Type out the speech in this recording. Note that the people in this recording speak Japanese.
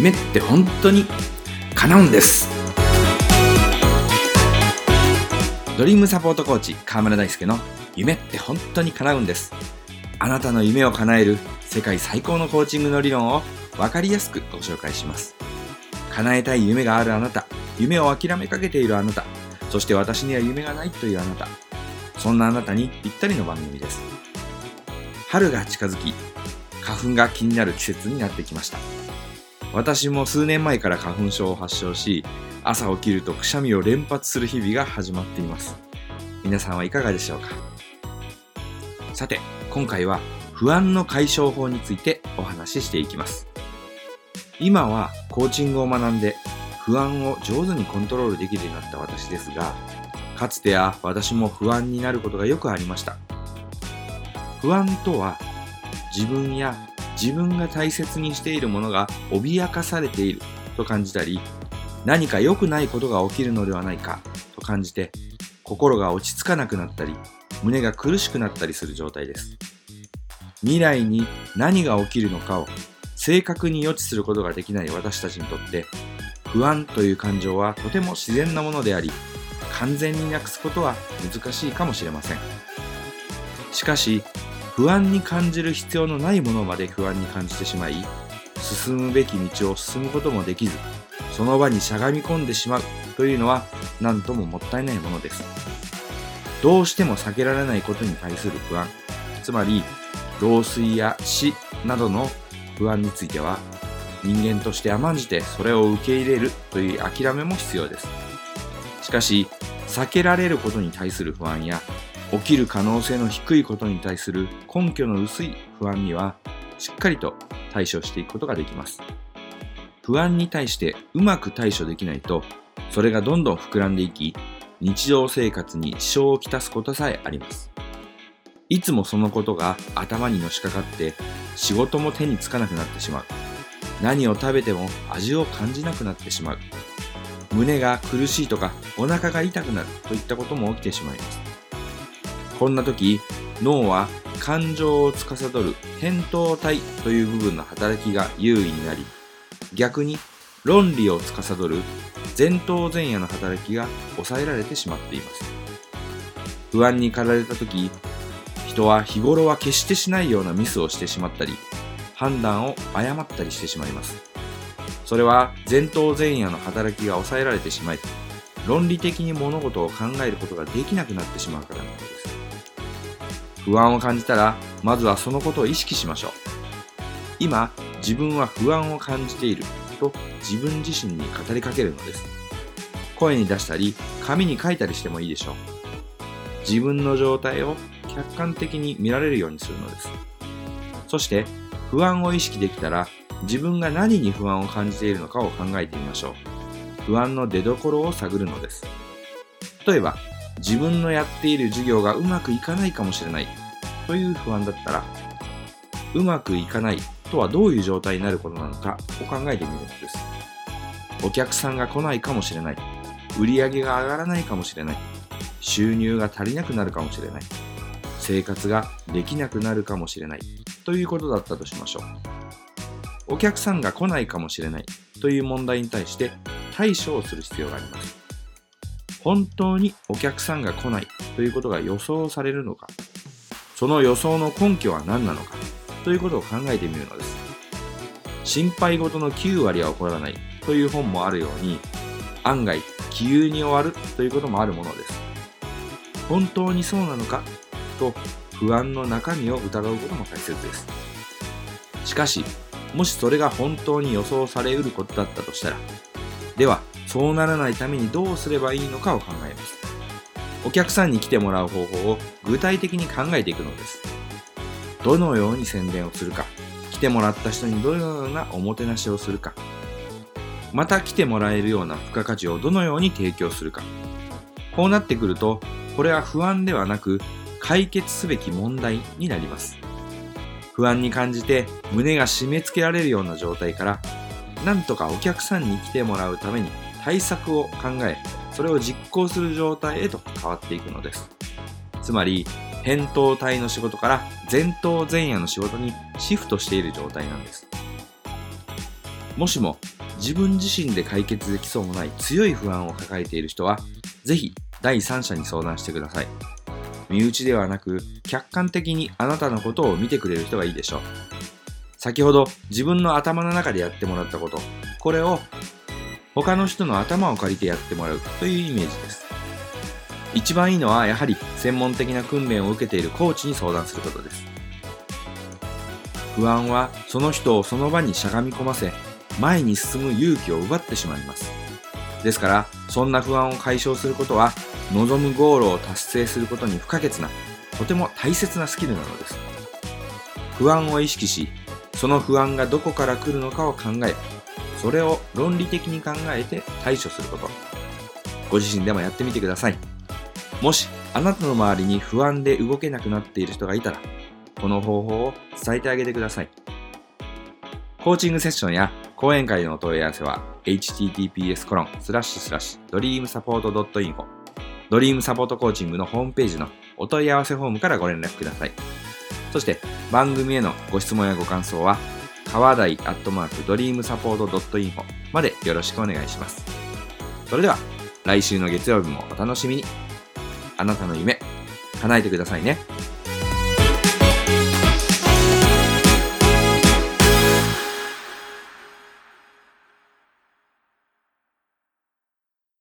夢って本当に叶うんです。ドリームサポートコーチ河村大輔の夢って本当に叶うんです。あなたの夢を叶える世界最高のコーチングの理論を分かりやすくご紹介します。叶えたい夢があるあなた夢を諦めかけているあなたそして私には夢がないというあなたそんなあなたにぴったりの番組です。春が近づき花粉が気になる季節になってきました。私も数年前から花粉症を発症し朝起きるとくしゃみを連発する日々が始まっています。皆さんはいかがでしょうか？さて今回は不安の解消法についてお話ししていきます。今はコーチングを学んで不安を上手にコントロールできるようになった私ですがかつては私も不安になることがよくありました。不安とは自分や自分が大切にしているものが脅かされている。と感じたり何か良くないことが起きるのではないか。と感じて心が落ち着かなくなったり胸が苦しくなったりする状態です。未来に何が起きるのかを正確に予知することができない私たちにとって不安という感情はとても自然なものであり完全になくすことは難しいかもしれません。しかし不安に感じる必要のないものまで不安に感じてしまい進むべき道を進むこともできずその場にしゃがみ込んでしまうというのは何とももったいないものです。どうしても避けられないことに対する不安つまり老衰や死などの不安については人間として甘んじてそれを受け入れるという諦めも必要です。しかし避けられることに対する不安や起きる可能性の低いことに対する根拠の薄い不安にはしっかりと対処していくことができます。不安に対してうまく対処できないとそれがどんどん膨らんでいき日常生活に支障をきたすことさえあります。いつもそのことが頭にのしかかって仕事も手につかなくなってしまう。何を食べても味を感じなくなってしまう。胸が苦しいとかお腹が痛くなるといったことも起きてしまいます。こんな時脳は感情を司る扁桃体という部分の働きが優位になり逆に論理を司る前頭前野の働きが抑えられてしまっています。不安に駆られた時人は日頃は決してしないようなミスをしてしまったり判断を誤ったりしてしまいます。それは前頭前野の働きが抑えられてしまい論理的に物事を考えることができなくなってしまうからなのです。不安を感じたらまずはそのことを意識しましょう。今自分は不安を感じていると自分自身に語りかけるのです。声に出したり紙に書いたりしてもいいでしょう。自分の状態を客観的に見られるようにするのです。そして不安を意識できたら自分が何に不安を感じているのかを考えてみましょう。不安の出どころを探るのです。例えば自分のやっている授業がうまくいかないかもしれない。という不安だったらうまくいかないとはどういう状態になることなのかを考えてみるのです。お客さんが来ないかもしれない。売り上げが上がらないかもしれない。収入が足りなくなるかもしれない。生活ができなくなるかもしれない。ということだったとしましょう。お客さんが来ないかもしれない。という問題に対して対処をする必要があります。本当にお客さんが来ないということが予想されるのかその予想の根拠は何なのかということを考えてみるのです。心配事の9割は起こらないという本もあるように案外気憂に終わるということもあるものです。本当にそうなのかと不安の中身を疑うことも大切です。しかしもしそれが本当に予想されうることだったとしたらではそうならないためにどうすればいいのかを考えます。お客さんに来てもらう方法を具体的に考えていくのです。どのように宣伝をするか。来てもらった人にどのようなおもてなしをするか。また来てもらえるような付加価値をどのように提供するか。こうなってくるとこれは不安ではなく解決すべき問題になります。不安に感じて胸が締め付けられるような状態からなんとかお客さんに来てもらうために対策を考えそれを実行する状態へと変わっていくのですつまり扁桃体の仕事から前頭前野の仕事にシフトしている状態なんですもしも自分自身で解決できそうもない強い不安を抱えている人は、ぜひ第三者に相談してください。身内ではなく、客観的にあなたのことを見てくれる人がいいでしょう。先ほど自分の頭の中でやってもらったこと、これを他の人の頭を借りてやってもらうというイメージです。一番いいのはやはり専門的な訓練を受けているコーチに相談することです。不安はその人をその場にしゃがみ込ませ、前に進む勇気を奪ってしまいます。ですから、そんな不安を解消することは、望むゴールを達成することに不可欠な、とても大切なスキルなのです。不安を意識し、その不安がどこから来るのかを考え、それを論理的に考えて対処すること。ご自身でもやってみてください。もし、あなたの周りに不安で動けなくなっている人がいたら、この方法を伝えてあげてください。コーチングセッションや講演会のお問い合わせは https コロンスラッシュスラッシュドリームサポート .info ドリームサポートコーチングのホームページのお問い合わせフォームからご連絡ください。そして番組へのご質問やご感想は川台アットマークドリームサポート .info までよろしくお願いします。それでは来週の月曜日もお楽しみに。あなたの夢叶えてくださいね。